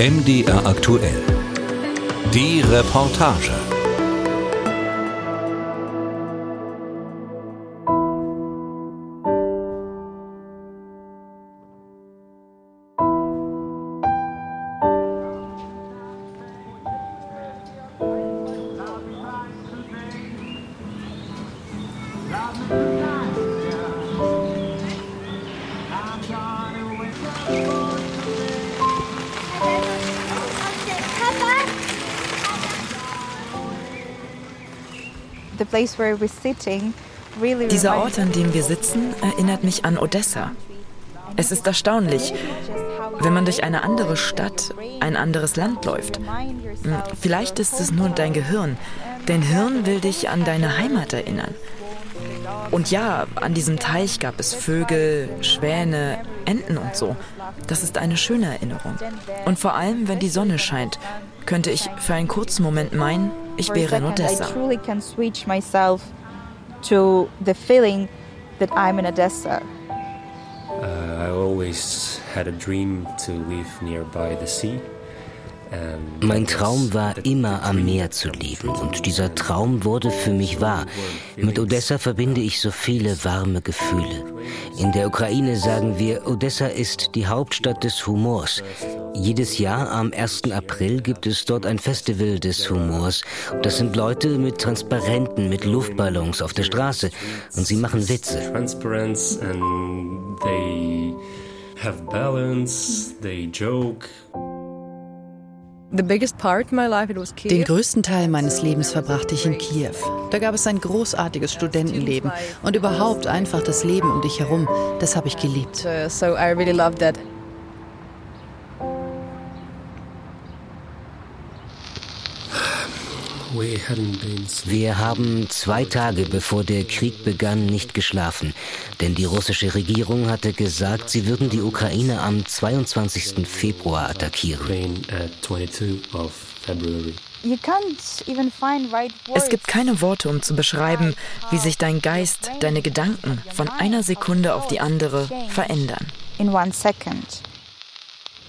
MDR aktuell. Die Reportage. Dieser Ort, an dem wir sitzen, erinnert mich an Odessa. Es ist erstaunlich, wenn man durch eine andere Stadt, ein anderes Land läuft. Hm, vielleicht ist es nur dein Gehirn. Dein Hirn will dich an deine Heimat erinnern. Und ja, an diesem Teich gab es Vögel, Schwäne, Enten und so. Das ist eine schöne Erinnerung. Und vor allem, wenn die Sonne scheint, könnte ich für einen kurzen Moment meinen, ich wäre in Odessa. to the feeling that I'm in Odessa. Uh, I always had a dream to live nearby the sea. Mein Traum war immer am Meer zu leben und dieser Traum wurde für mich wahr. Mit Odessa verbinde ich so viele warme Gefühle. In der Ukraine sagen wir, Odessa ist die Hauptstadt des Humors. Jedes Jahr am 1. April gibt es dort ein Festival des Humors. Das sind Leute mit Transparenten, mit Luftballons auf der Straße und sie machen Witze. Transparents and they have balance, they joke. Den größten Teil meines Lebens verbrachte ich in Kiew. Da gab es ein großartiges Studentenleben und überhaupt einfach das Leben um dich herum. Das habe ich geliebt. So I really loved that. Wir haben zwei Tage bevor der Krieg begann nicht geschlafen, denn die russische Regierung hatte gesagt, sie würden die Ukraine am 22. Februar attackieren. Es gibt keine Worte, um zu beschreiben, wie sich dein Geist, deine Gedanken von einer Sekunde auf die andere verändern. In one second.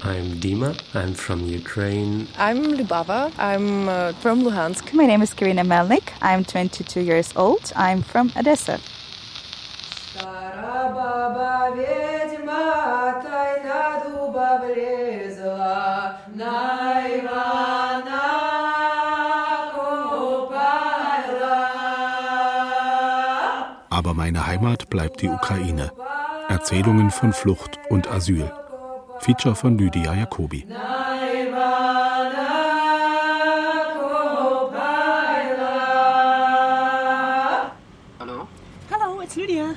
I'm Dima. I'm from Ukraine. I'm Lubava. I'm uh, from Luhansk. My name is Karina Melnik. I'm 22 years old. I'm from Odessa. Aber meine Heimat bleibt die Ukraine. Erzählungen von Flucht und Asyl. Feature von Lydia Jacobi. Hallo? Hallo, it's Lydia.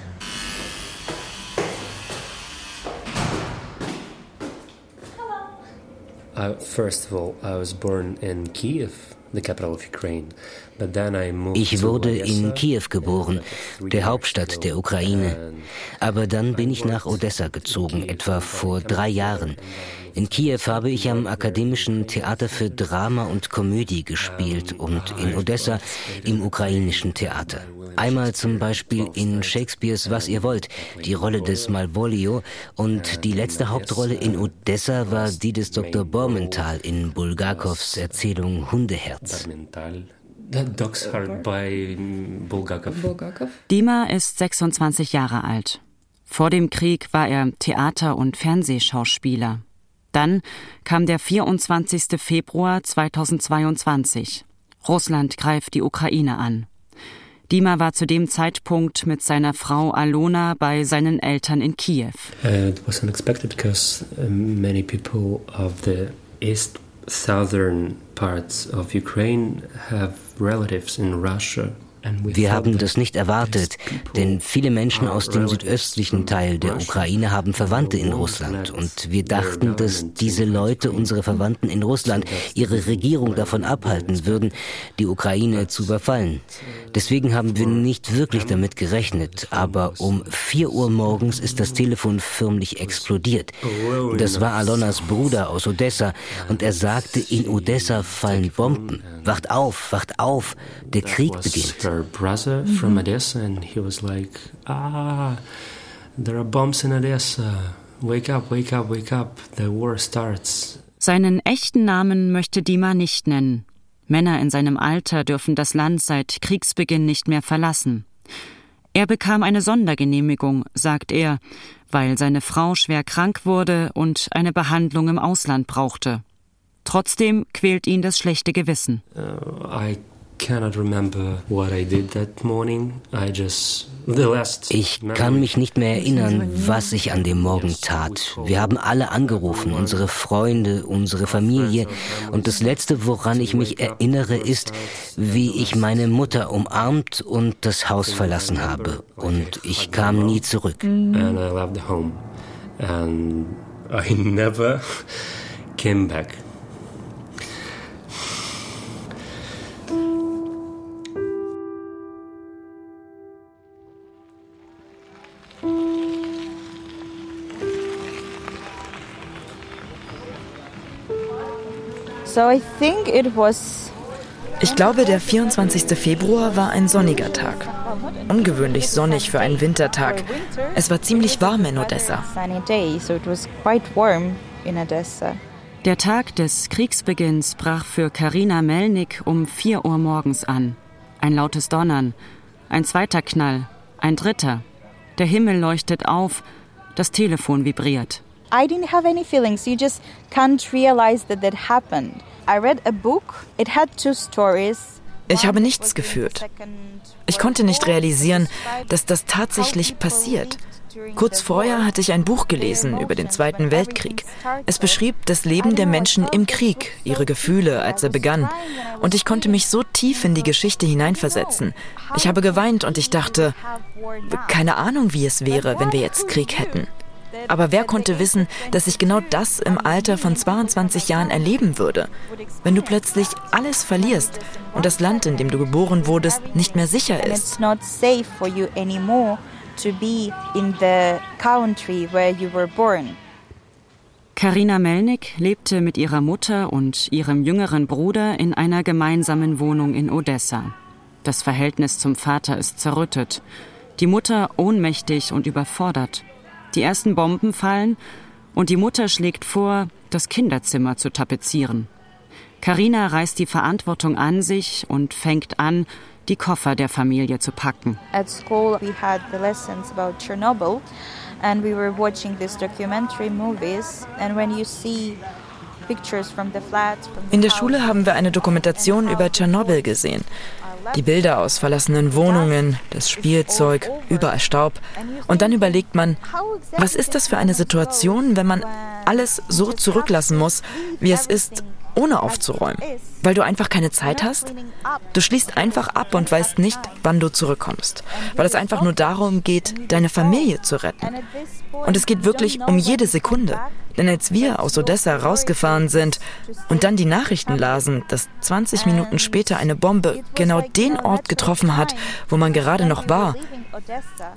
Uh, first of all, I was born in Kiev, Ich wurde in Kiew geboren, der Hauptstadt der Ukraine. Aber dann bin ich nach Odessa gezogen, etwa vor drei Jahren. In Kiew habe ich am Akademischen Theater für Drama und Komödie gespielt und in Odessa im ukrainischen Theater. Einmal zum Beispiel in Shakespeares Was ihr wollt, die Rolle des Malvolio und die letzte Hauptrolle in Odessa war die des Dr. Bormental in Bulgakows Erzählung Hundeherz. Dima ist 26 Jahre alt. Vor dem Krieg war er Theater- und Fernsehschauspieler. Dann kam der 24. Februar 2022. Russland greift die Ukraine an. Dima war zu dem Zeitpunkt mit seiner Frau Alona bei seinen Eltern in Kiew. Uh, it was unexpected because many people of the east southern parts of Ukraine have relatives in Russia wir haben das nicht erwartet, denn viele Menschen aus dem südöstlichen Teil der Ukraine haben Verwandte in Russland. Und wir dachten, dass diese Leute, unsere Verwandten in Russland, ihre Regierung davon abhalten würden, die Ukraine zu überfallen. Deswegen haben wir nicht wirklich damit gerechnet. Aber um vier Uhr morgens ist das Telefon förmlich explodiert. Das war Alonas Bruder aus Odessa und er sagte, in Odessa fallen Bomben. Wacht auf, wacht auf, der Krieg beginnt her brother mm -hmm. from Odessa, and he was like, "Ah, there are bombs in Odessa. Wake up, wake up, wake up. The war starts." Seinen echten Namen möchte Dima nicht nennen. Männer in seinem Alter dürfen das Land seit Kriegsbeginn nicht mehr verlassen. Er bekam eine Sondergenehmigung, sagt er, weil seine Frau schwer krank wurde und eine Behandlung im Ausland brauchte. Trotzdem quält ihn das schlechte Gewissen. Uh, ich kann mich nicht mehr erinnern, was ich an dem Morgen tat. Wir haben alle angerufen, unsere Freunde, unsere Familie. Und das Letzte, woran ich mich erinnere, ist, wie ich meine Mutter umarmt und das Haus verlassen habe. Und ich kam nie zurück. And I left home. And I never came back. Ich glaube, der 24. Februar war ein sonniger Tag. Ungewöhnlich sonnig für einen Wintertag. Es war ziemlich warm in Odessa. Der Tag des Kriegsbeginns brach für Karina Melnik um 4 Uhr morgens an. Ein lautes Donnern, ein zweiter Knall, ein dritter. Der Himmel leuchtet auf, das Telefon vibriert. I didn't have any feelings. You just can't realize that that happened. I read a book. It had two stories. Ich habe nichts gefühlt. Ich konnte nicht realisieren, dass das tatsächlich passiert. Kurz vorher hatte ich ein Buch gelesen über den Zweiten Weltkrieg. Es beschrieb das Leben der Menschen im Krieg, ihre Gefühle, als er begann. Und ich konnte mich so tief in die Geschichte hineinversetzen. Ich habe geweint und ich dachte, keine Ahnung, wie es wäre, wenn wir jetzt Krieg hätten. Aber wer konnte wissen, dass ich genau das im Alter von 22 Jahren erleben würde? Wenn du plötzlich alles verlierst und das Land, in dem du geboren wurdest, nicht mehr sicher ist. Karina Melnik lebte mit ihrer Mutter und ihrem jüngeren Bruder in einer gemeinsamen Wohnung in Odessa. Das Verhältnis zum Vater ist zerrüttet, die Mutter ohnmächtig und überfordert. Die ersten Bomben fallen und die Mutter schlägt vor, das Kinderzimmer zu tapezieren. Karina reißt die Verantwortung an sich und fängt an, die Koffer der Familie zu packen. At school we had the lessons about Chernobyl and we were watching these documentary movies and when you see in der Schule haben wir eine Dokumentation über Tschernobyl gesehen. Die Bilder aus verlassenen Wohnungen, das Spielzeug, überall Staub. Und dann überlegt man, was ist das für eine Situation, wenn man alles so zurücklassen muss, wie es ist, ohne aufzuräumen? Weil du einfach keine Zeit hast? Du schließt einfach ab und weißt nicht, wann du zurückkommst. Weil es einfach nur darum geht, deine Familie zu retten. Und es geht wirklich um jede Sekunde. Denn als wir aus Odessa rausgefahren sind und dann die Nachrichten lasen, dass 20 Minuten später eine Bombe genau den Ort getroffen hat, wo man gerade noch war.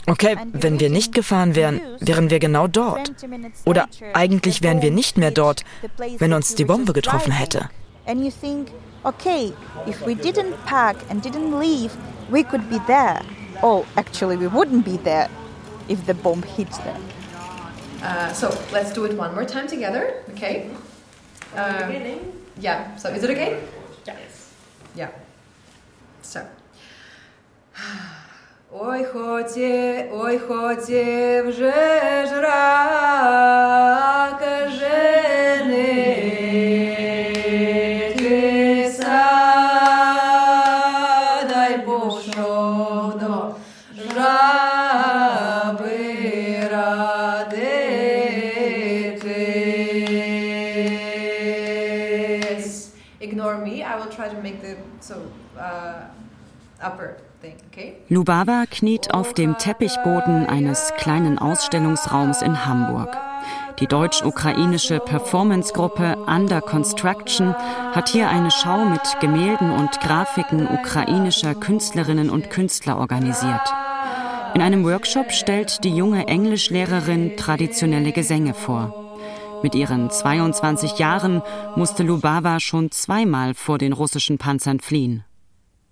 Okay, wenn wir nicht gefahren wären, wären wir genau dort. Oder eigentlich wären wir nicht mehr dort, wenn uns die Bombe getroffen hätte. okay, if we didn't pack and didn't leave, we could be there. Oh, actually, we wouldn't be there if the bomb hit them. Uh, so let's do it one more time together, okay? Uh, yeah, so is it okay? Yes. Yeah. So. Ой, хоті, ой, хоті вже ж Lubaba kniet auf dem Teppichboden eines kleinen Ausstellungsraums in Hamburg. Die deutsch-ukrainische Performancegruppe Under Construction hat hier eine Schau mit Gemälden und Grafiken ukrainischer Künstlerinnen und Künstler organisiert. In einem Workshop stellt die junge Englischlehrerin traditionelle Gesänge vor. Mit ihren 22 Jahren musste Lubava schon zweimal vor den russischen Panzern fliehen.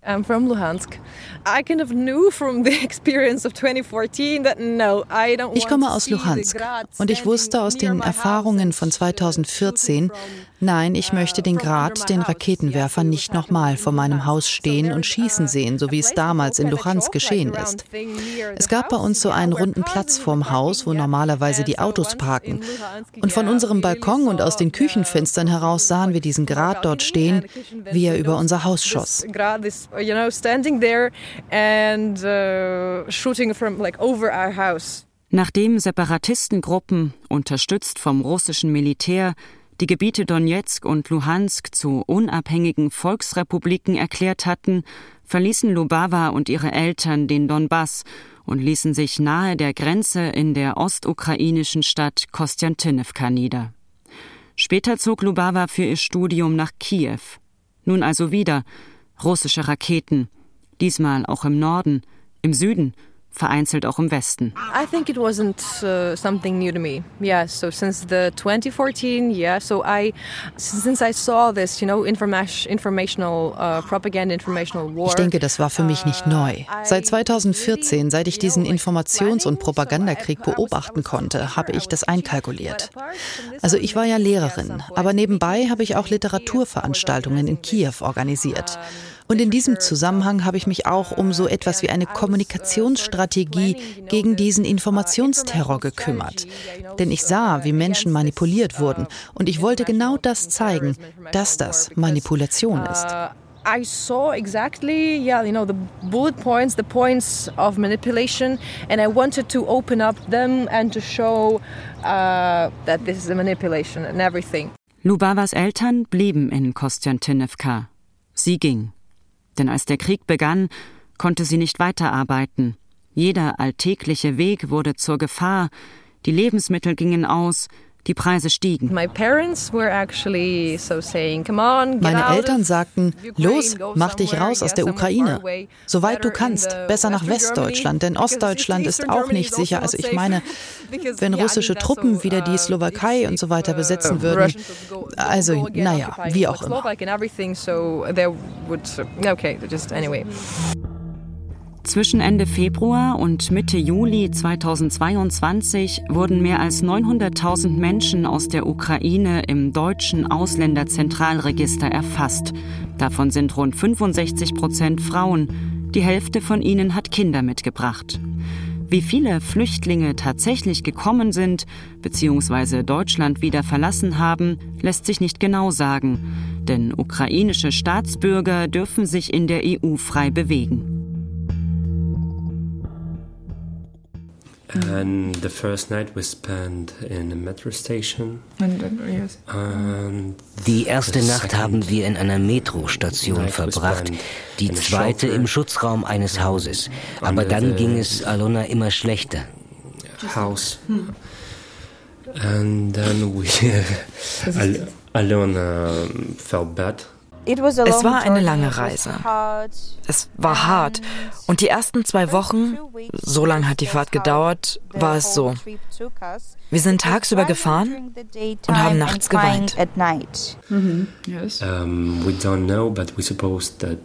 I'm from Luhansk. I kind of knew from the experience of 2014 that no, I don't Ich komme aus Luhansk und ich wusste aus den Erfahrungen von 2014, nein, ich möchte den Grad, den Raketenwerfer nicht nochmal vor meinem Haus stehen und schießen sehen, so wie es damals in Luhansk geschehen ist. Es gab bei uns so einen runden Platz vorm Haus, wo normalerweise die Autos parken. Und von unserem Balkon und aus den Küchenfenstern heraus sahen wir diesen Grad dort stehen, wie er über unser Haus schoss you know, standing there and uh, shooting from like over our house. Nachdem Separatistengruppen, unterstützt vom russischen Militär, die Gebiete Donetsk und Luhansk zu unabhängigen Volksrepubliken erklärt hatten, verließen Lubawa und ihre Eltern den Donbass und ließen sich nahe der Grenze in der ostukrainischen Stadt Kostjantinivka nieder. Später zog Lubawa für ihr Studium nach Kiew. Nun also wieder, russische Raketen, diesmal auch im Norden, im Süden vereinzelt auch im Westen. I think it wasn't uh, something new to me. Yeah, so since the 2014, yeah, so I since I saw this, you know, informational uh, propaganda, informational war. Ich denke, das war für mich nicht neu. Seit 2014, seit ich diesen Informations- und Propagandakrieg beobachten konnte, habe ich das einkalkuliert. Also ich war ja Lehrerin, aber nebenbei habe ich auch Literaturveranstaltungen in Kiew organisiert. Und in diesem Zusammenhang habe ich mich auch um so etwas wie eine Kommunikationsstrategie gegen diesen Informationsterror gekümmert. Denn ich sah, wie Menschen manipuliert wurden. Und ich wollte genau das zeigen, dass das Manipulation ist. I saw exactly, yeah, you know, the bullet points, the points of manipulation, and I wanted to open up them and to show uh, that this is a manipulation and everything. Lubawas Eltern blieben in Kostjantinivka. Sie ging. Denn als der Krieg begann, konnte sie nicht weiterarbeiten. Jeder alltägliche Weg wurde zur Gefahr, die Lebensmittel gingen aus, die Preise stiegen. Meine Eltern sagten, los, mach dich raus aus der Ukraine. Soweit du kannst, besser nach Westdeutschland, denn Ostdeutschland ist auch nicht sicher. Also ich meine, wenn russische Truppen wieder die Slowakei und so weiter besetzen würden, also naja, wie auch immer. Zwischen Ende Februar und Mitte Juli 2022 wurden mehr als 900.000 Menschen aus der Ukraine im deutschen Ausländerzentralregister erfasst. Davon sind rund 65 Prozent Frauen. Die Hälfte von ihnen hat Kinder mitgebracht. Wie viele Flüchtlinge tatsächlich gekommen sind bzw. Deutschland wieder verlassen haben, lässt sich nicht genau sagen, denn ukrainische Staatsbürger dürfen sich in der EU frei bewegen. And the first night we spent in a metro station. Die erste Nacht haben wir in einer Metrostation verbracht, die zweite im Schutzraum eines Hauses. Aber dann ging es Alona immer schlechter. House. And then we, Alona felt bad. Es war eine lange Reise. Es war hart. Und die ersten zwei Wochen, so lange hat die Fahrt gedauert, war es so. Wir sind tagsüber gefahren und haben nachts geweint. Um, we don't know, but we suppose that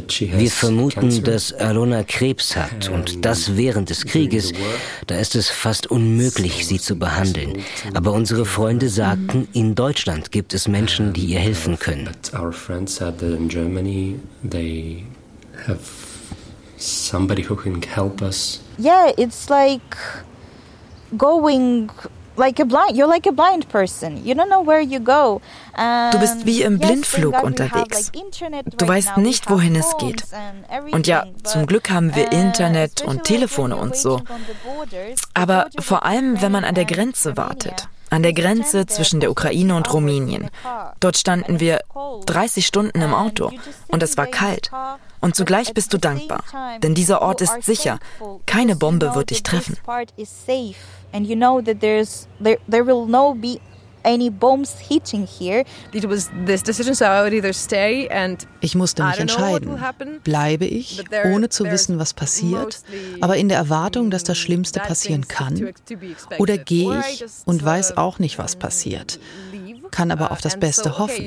wir vermuten, dass Alona Krebs hat und das während des Krieges. Da ist es fast unmöglich, sie zu behandeln. Aber unsere Freunde sagten, in Deutschland gibt es Menschen, die ihr helfen können. Somebody who can help us. Yeah, it's like going like a blind you're like a blind person. You don't know where you go. Du bist wie im blindflug unterwegs. du weißt nicht wohin es geht. und ja zum Glück haben wir Internet und Telefone und so. aber vor allem wenn man an der Grenze wartet an der Grenze zwischen der Ukraine und Rumänien. Dort standen wir 30 Stunden im Auto und es war kalt. Und zugleich bist du dankbar, denn dieser Ort ist sicher. Keine Bombe wird dich treffen ich musste mich entscheiden. Bleibe ich, ohne zu wissen, was passiert, aber in der Erwartung, dass das Schlimmste passieren kann? Oder gehe ich und weiß auch nicht, was passiert? Kann aber auf das Beste hoffen.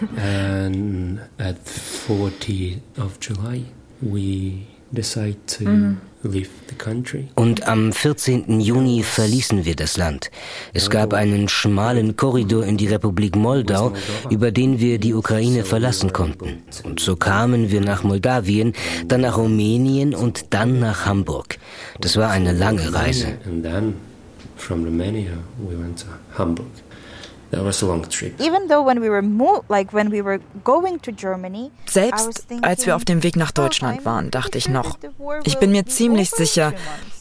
And at 40 of July we decide to mhm. Und am 14. Juni verließen wir das Land. Es gab einen schmalen Korridor in die Republik Moldau, über den wir die Ukraine verlassen konnten. Und so kamen wir nach Moldawien, dann nach Rumänien und dann nach Hamburg. Das war eine lange Reise. From Romania we went to Hamburg. Selbst als wir auf dem Weg nach oh, Deutschland waren, dachte ich noch, ich bin mir ziemlich sicher,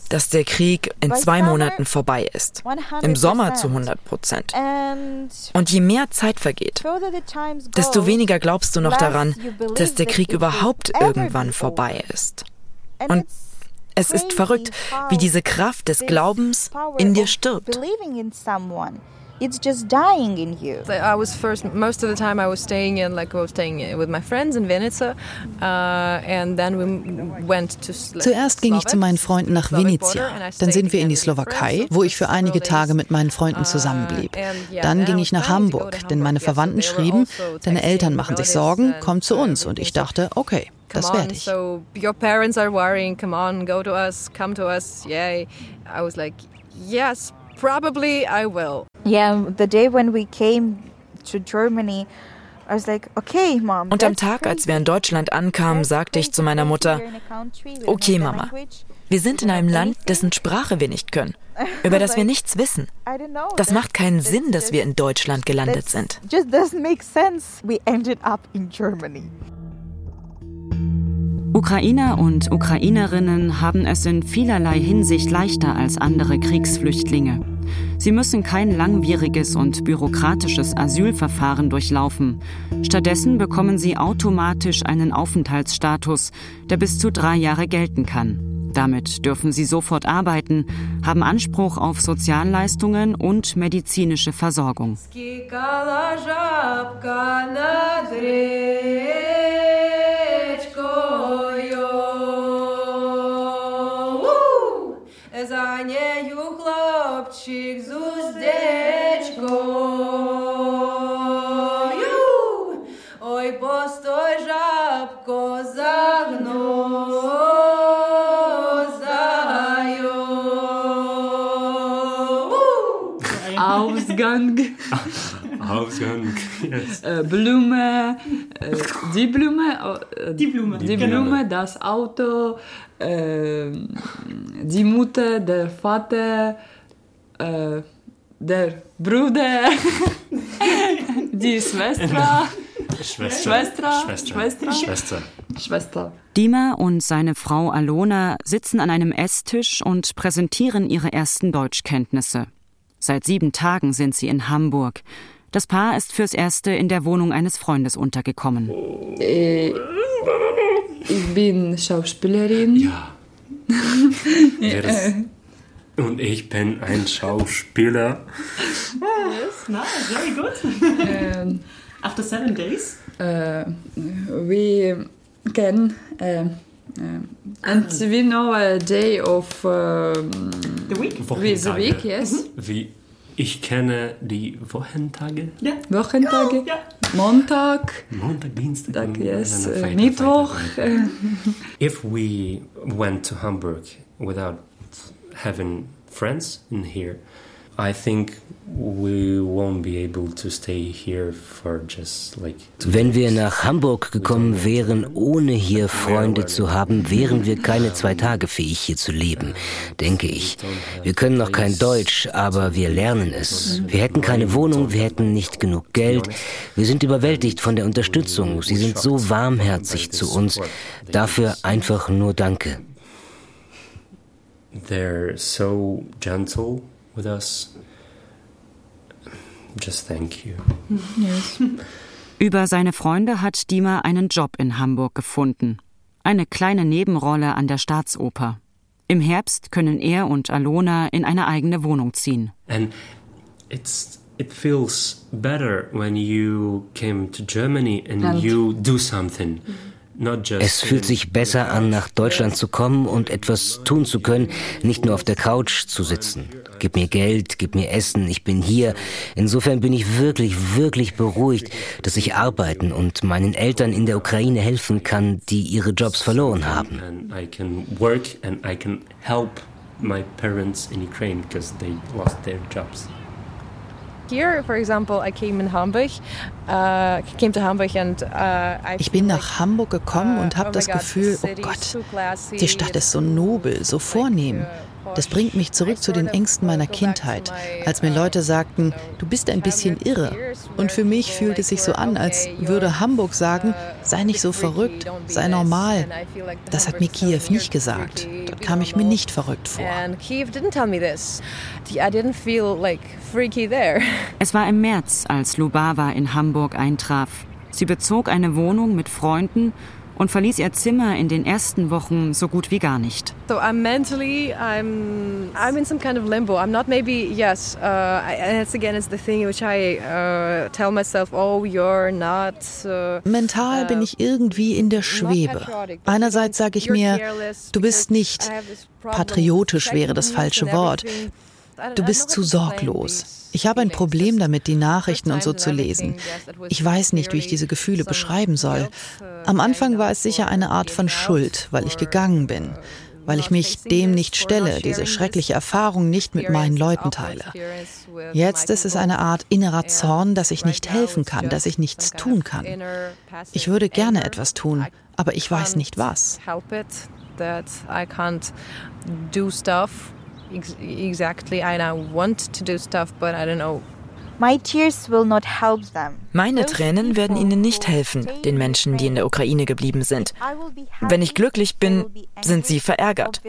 dass der Krieg in zwei Monaten vorbei ist. Im Sommer zu 100 Prozent. Und je mehr Zeit vergeht, desto weniger glaubst du noch daran, dass der Krieg überhaupt irgendwann vorbei ist. Und es ist verrückt, wie diese Kraft des Glaubens in dir stirbt. it's just dying in you. I was first most of the time I was staying in like I was staying with my friends in Venetia, uh, and then we went to. Zuerst ging ich zu meinen Freunden nach Venezia, dann sind wir in die Slowakei, wo ich für einige Tage mit meinen Freunden uh, zusammenblieb. Dann ging ich nach Hamburg, denn meine Verwandten schrieben, also deine Eltern machen sich Sorgen, komm zu uns, und ich dachte, okay. Das werde ich. So your parents are worrying. Come on, go to us. Come to us. Yay! I was like, yes, probably I will. Yeah, the day when we came to Germany, und am Tag, als wir in Deutschland ankamen, sagte ich zu meiner Mutter, okay Mama, wir sind in einem Land, dessen Sprache wir nicht können, über das wir nichts wissen. Das macht keinen Sinn, dass wir in Deutschland gelandet sind. Ukrainer und Ukrainerinnen haben es in vielerlei Hinsicht leichter als andere Kriegsflüchtlinge. Sie müssen kein langwieriges und bürokratisches Asylverfahren durchlaufen. Stattdessen bekommen sie automatisch einen Aufenthaltsstatus, der bis zu drei Jahre gelten kann. Damit dürfen sie sofort arbeiten, haben Anspruch auf Sozialleistungen und medizinische Versorgung. За хлопчик з уздечкою. Ой, постой, жабко, загнозаю. Ausgang. Ausgang, yes. Blume, die Blume, die Blume, die Blume, das Auto, äh, die Mutter, der Vater, äh, der Bruder, die Schwester. Schwester. Schwester. Schwester. Schwester. Dima und seine Frau Alona sitzen an einem Esstisch und präsentieren ihre ersten Deutschkenntnisse. Seit sieben Tagen sind sie in Hamburg. Das Paar ist fürs Erste in der Wohnung eines Freundes untergekommen. Äh, ich bin Schauspielerin. Ja. Und ich bin ein Schauspieler. yes, nice, very good. um, After seven days? Uh, we can. Uh, uh, and we know a day of um, the week. The week, yes. Wie ich kenne die Wochentage. Ja. Wochentage. Ja. Montag. Montag, Dienstag. yes. Mittwoch. If we went to Hamburg without having friends in here, I think wenn wir nach Hamburg gekommen wären, ohne hier Freunde zu haben, wären wir keine zwei Tage fähig, hier zu leben, denke ich. Wir können noch kein Deutsch, aber wir lernen es. Wir hätten keine Wohnung, wir hätten nicht genug Geld. Wir sind überwältigt von der Unterstützung. Sie sind so warmherzig zu uns. Dafür einfach nur Danke. They're so gentle with us. Just thank you. Yes. Über seine Freunde hat Dima einen Job in Hamburg gefunden. Eine kleine Nebenrolle an der Staatsoper. Im Herbst können er und Alona in eine eigene Wohnung ziehen. And it's it feels better when you came to Germany and, and you do something. Es fühlt sich besser an, nach Deutschland zu kommen und etwas tun zu können, nicht nur auf der Couch zu sitzen. Gib mir Geld, gib mir Essen, ich bin hier. Insofern bin ich wirklich, wirklich beruhigt, dass ich arbeiten und meinen Eltern in der Ukraine helfen kann, die ihre Jobs verloren haben. my parents in Ukraine because they lost their jobs. Here, for example, I came in Hamburg. Uh, came to Hamburg and, uh, ich bin nach Hamburg gekommen und habe uh, oh das Gefühl, oh Gott, die Stadt ist so nobel, so vornehm. Das bringt mich zurück zu den Ängsten meiner Kindheit, als mir Leute sagten, du bist ein bisschen irre. Und für mich fühlt es sich so an, als würde Hamburg sagen, sei nicht so verrückt, sei normal. Das hat mir Kiew nicht gesagt. Dort kam ich mir nicht verrückt vor. Es war im März, als Lubava in Hamburg eintraf. Sie bezog eine Wohnung mit Freunden und verließ ihr Zimmer in den ersten Wochen so gut wie gar nicht. So I'm mentally, I'm, I'm in some kind of limbo. I'm not maybe, yes, uh, and it's again, it's the thing which I uh, tell myself, oh, you're not. Uh, Mental bin ich irgendwie in der Schwebe. Einerseits sage ich mir, du bist nicht, patriotisch wäre das falsche Wort, du bist zu sorglos. Ich habe ein Problem damit, die Nachrichten und so zu lesen. Ich weiß nicht, wie ich diese Gefühle beschreiben soll. Am Anfang war es sicher eine Art von Schuld, weil ich gegangen bin, weil ich mich dem nicht stelle, diese schreckliche Erfahrung nicht mit meinen Leuten teile. Jetzt ist es eine Art innerer Zorn, dass ich nicht helfen kann, dass ich nichts tun kann. Ich würde gerne etwas tun, aber ich weiß nicht was exactly and I want to do stuff, but I don't know meine Tränen werden ihnen nicht helfen, den Menschen, die in der Ukraine geblieben sind. Wenn ich glücklich bin, sind sie verärgert.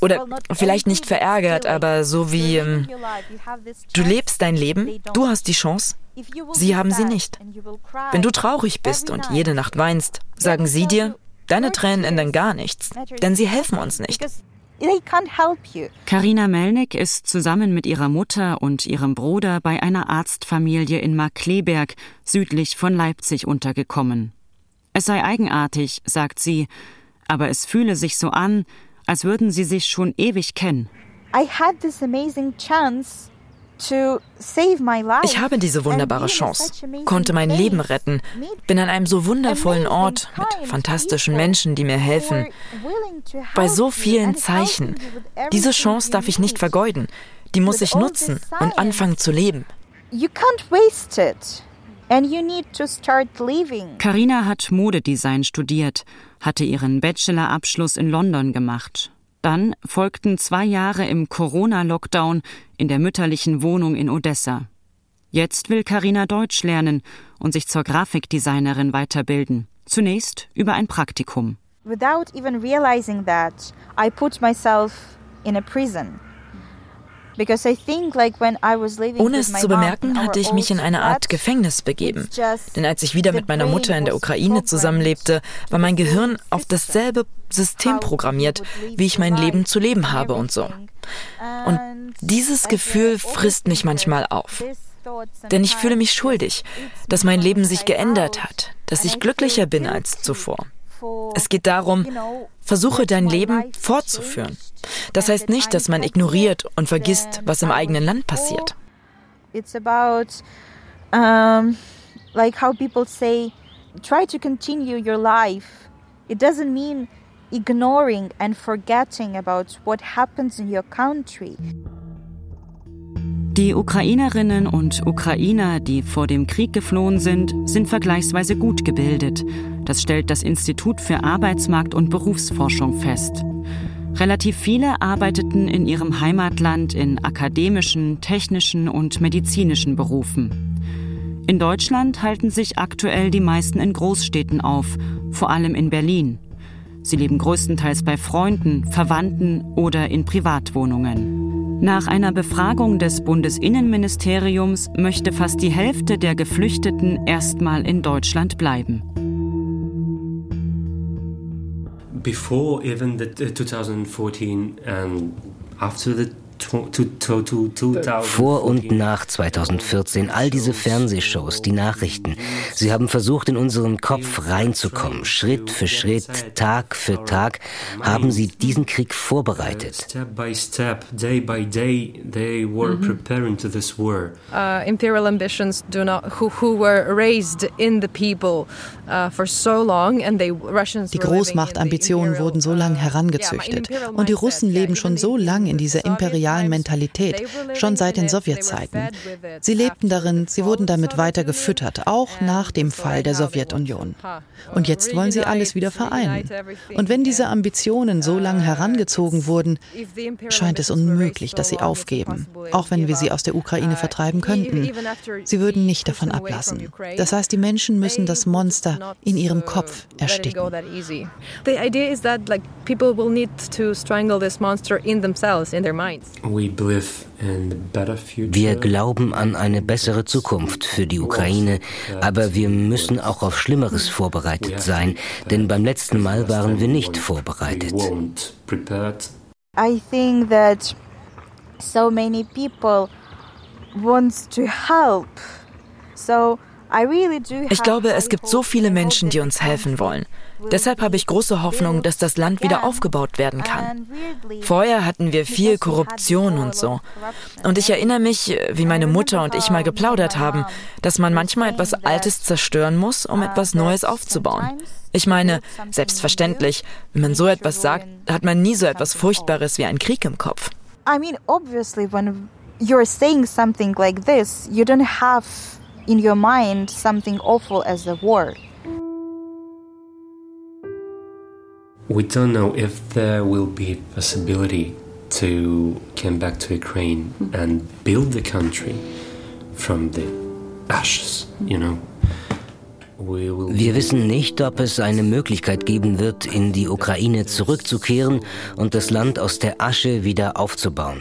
Oder vielleicht nicht verärgert, aber so wie, ähm, du lebst dein Leben, du hast die Chance, sie haben sie nicht. Wenn du traurig bist und jede Nacht weinst, sagen sie dir, deine Tränen ändern gar nichts, denn sie helfen uns nicht. Carina Melnick ist zusammen mit ihrer Mutter und ihrem Bruder bei einer Arztfamilie in Markleberg südlich von Leipzig untergekommen. Es sei eigenartig, sagt sie, aber es fühle sich so an, als würden sie sich schon ewig kennen. I had this amazing chance ich habe diese wunderbare Chance, konnte mein Leben retten, bin an einem so wundervollen Ort mit fantastischen Menschen, die mir helfen. Bei so vielen Zeichen. Diese Chance darf ich nicht vergeuden. Die muss ich nutzen und anfangen zu leben. Carina hat Modedesign studiert, hatte ihren Bachelorabschluss in London gemacht dann folgten zwei Jahre im Corona-Lockdown in der mütterlichen Wohnung in Odessa. Jetzt will Karina Deutsch lernen und sich zur Grafikdesignerin weiterbilden. Zunächst über ein Praktikum. Without even realizing that, I put myself in a prison. Ohne es zu bemerken, hatte ich mich in eine Art Gefängnis begeben. Denn als ich wieder mit meiner Mutter in der Ukraine zusammenlebte, war mein Gehirn auf dasselbe System programmiert, wie ich mein Leben zu leben habe und so. Und dieses Gefühl frisst mich manchmal auf. Denn ich fühle mich schuldig, dass mein Leben sich geändert hat, dass ich glücklicher bin als zuvor. Es geht darum, versuche dein Leben fortzuführen. Das heißt nicht, dass man ignoriert und vergisst, was im eigenen Land passiert. It's about um, like how people say, try to continue your life. It doesn't mean ignoring and forgetting about what happens in your country. Die Ukrainerinnen und Ukrainer, die vor dem Krieg geflohen sind, sind vergleichsweise gut gebildet. Das stellt das Institut für Arbeitsmarkt und Berufsforschung fest. Relativ viele arbeiteten in ihrem Heimatland in akademischen, technischen und medizinischen Berufen. In Deutschland halten sich aktuell die meisten in Großstädten auf, vor allem in Berlin. Sie leben größtenteils bei Freunden, Verwandten oder in Privatwohnungen. Nach einer Befragung des Bundesinnenministeriums möchte fast die Hälfte der Geflüchteten erstmal in Deutschland bleiben. Before even the uh, 2014 and after the Vor und nach 2014, all diese Fernsehshows, die Nachrichten. Sie haben versucht, in unseren Kopf reinzukommen. Schritt für Schritt, Tag für Tag haben sie diesen Krieg vorbereitet. Step by step, day by day, they were mhm. preparing to this war. Uh, imperial ambitions do not, who, who were raised in the people uh, for so long, and they Russians. Die Großmachtambitionen wurden so lange uh, herangezüchtet, und die Russen leben schon so lange in dieser imperialen Mentalität, schon seit den Sowjetzeiten. Sie lebten darin, sie wurden damit weiter gefüttert, auch nach dem Fall der Sowjetunion. Und jetzt wollen sie alles wieder vereinen. Und wenn diese Ambitionen so lange herangezogen wurden, scheint es unmöglich, dass sie aufgeben, auch wenn wir sie aus der Ukraine vertreiben könnten. Sie würden nicht davon ablassen. Das heißt, die Menschen müssen das Monster in ihrem Kopf ersticken. The idea is that like people will need to strangle this monster in themselves, in their minds. Wir glauben an eine bessere Zukunft für die Ukraine, aber wir müssen auch auf Schlimmeres vorbereitet sein, denn beim letzten Mal waren wir nicht vorbereitet. I think that so many people wants to help. So ich glaube, es gibt so viele Menschen, die uns helfen wollen. Deshalb habe ich große Hoffnung, dass das Land wieder aufgebaut werden kann. Vorher hatten wir viel Korruption und so. Und ich erinnere mich, wie meine Mutter und ich mal geplaudert haben, dass man manchmal etwas Altes zerstören muss, um etwas Neues aufzubauen. Ich meine, selbstverständlich, wenn man so etwas sagt, hat man nie so etwas Furchtbares wie einen Krieg im Kopf. I mean, obviously, when you're saying something like this, you don't have in your mind something awful as a war. We don't know if there will be a possibility to come back to Ukraine and build the country from the ashes, you know. Wir wissen nicht, ob es eine Möglichkeit geben wird, in die Ukraine zurückzukehren und das Land aus der Asche wieder aufzubauen.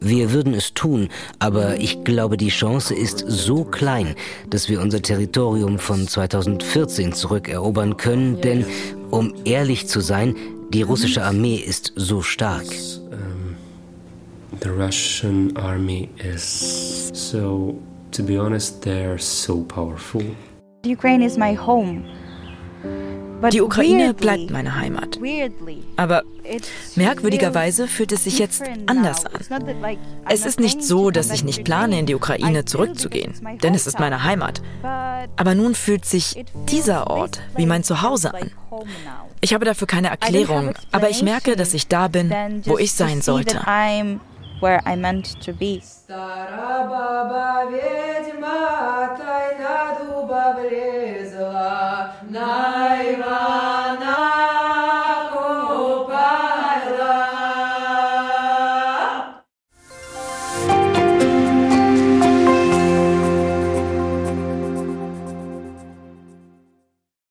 Wir würden es tun, aber ich glaube, die Chance ist so klein, dass wir unser Territorium von 2014 zurückerobern können, denn um ehrlich zu sein, die russische Armee ist so stark. The Russian army is so, to be honest, they're so powerful. Ukraine is my home. Die Ukraine bleibt meine Heimat. Aber merkwürdigerweise fühlt es sich jetzt anders an. Es ist nicht so, dass ich nicht plane, in die Ukraine zurückzugehen, denn es ist meine Heimat. Aber nun fühlt sich dieser Ort wie mein Zuhause an. Ich habe dafür keine Erklärung, aber ich merke, dass ich da bin, wo ich sein sollte. Where I meant to be.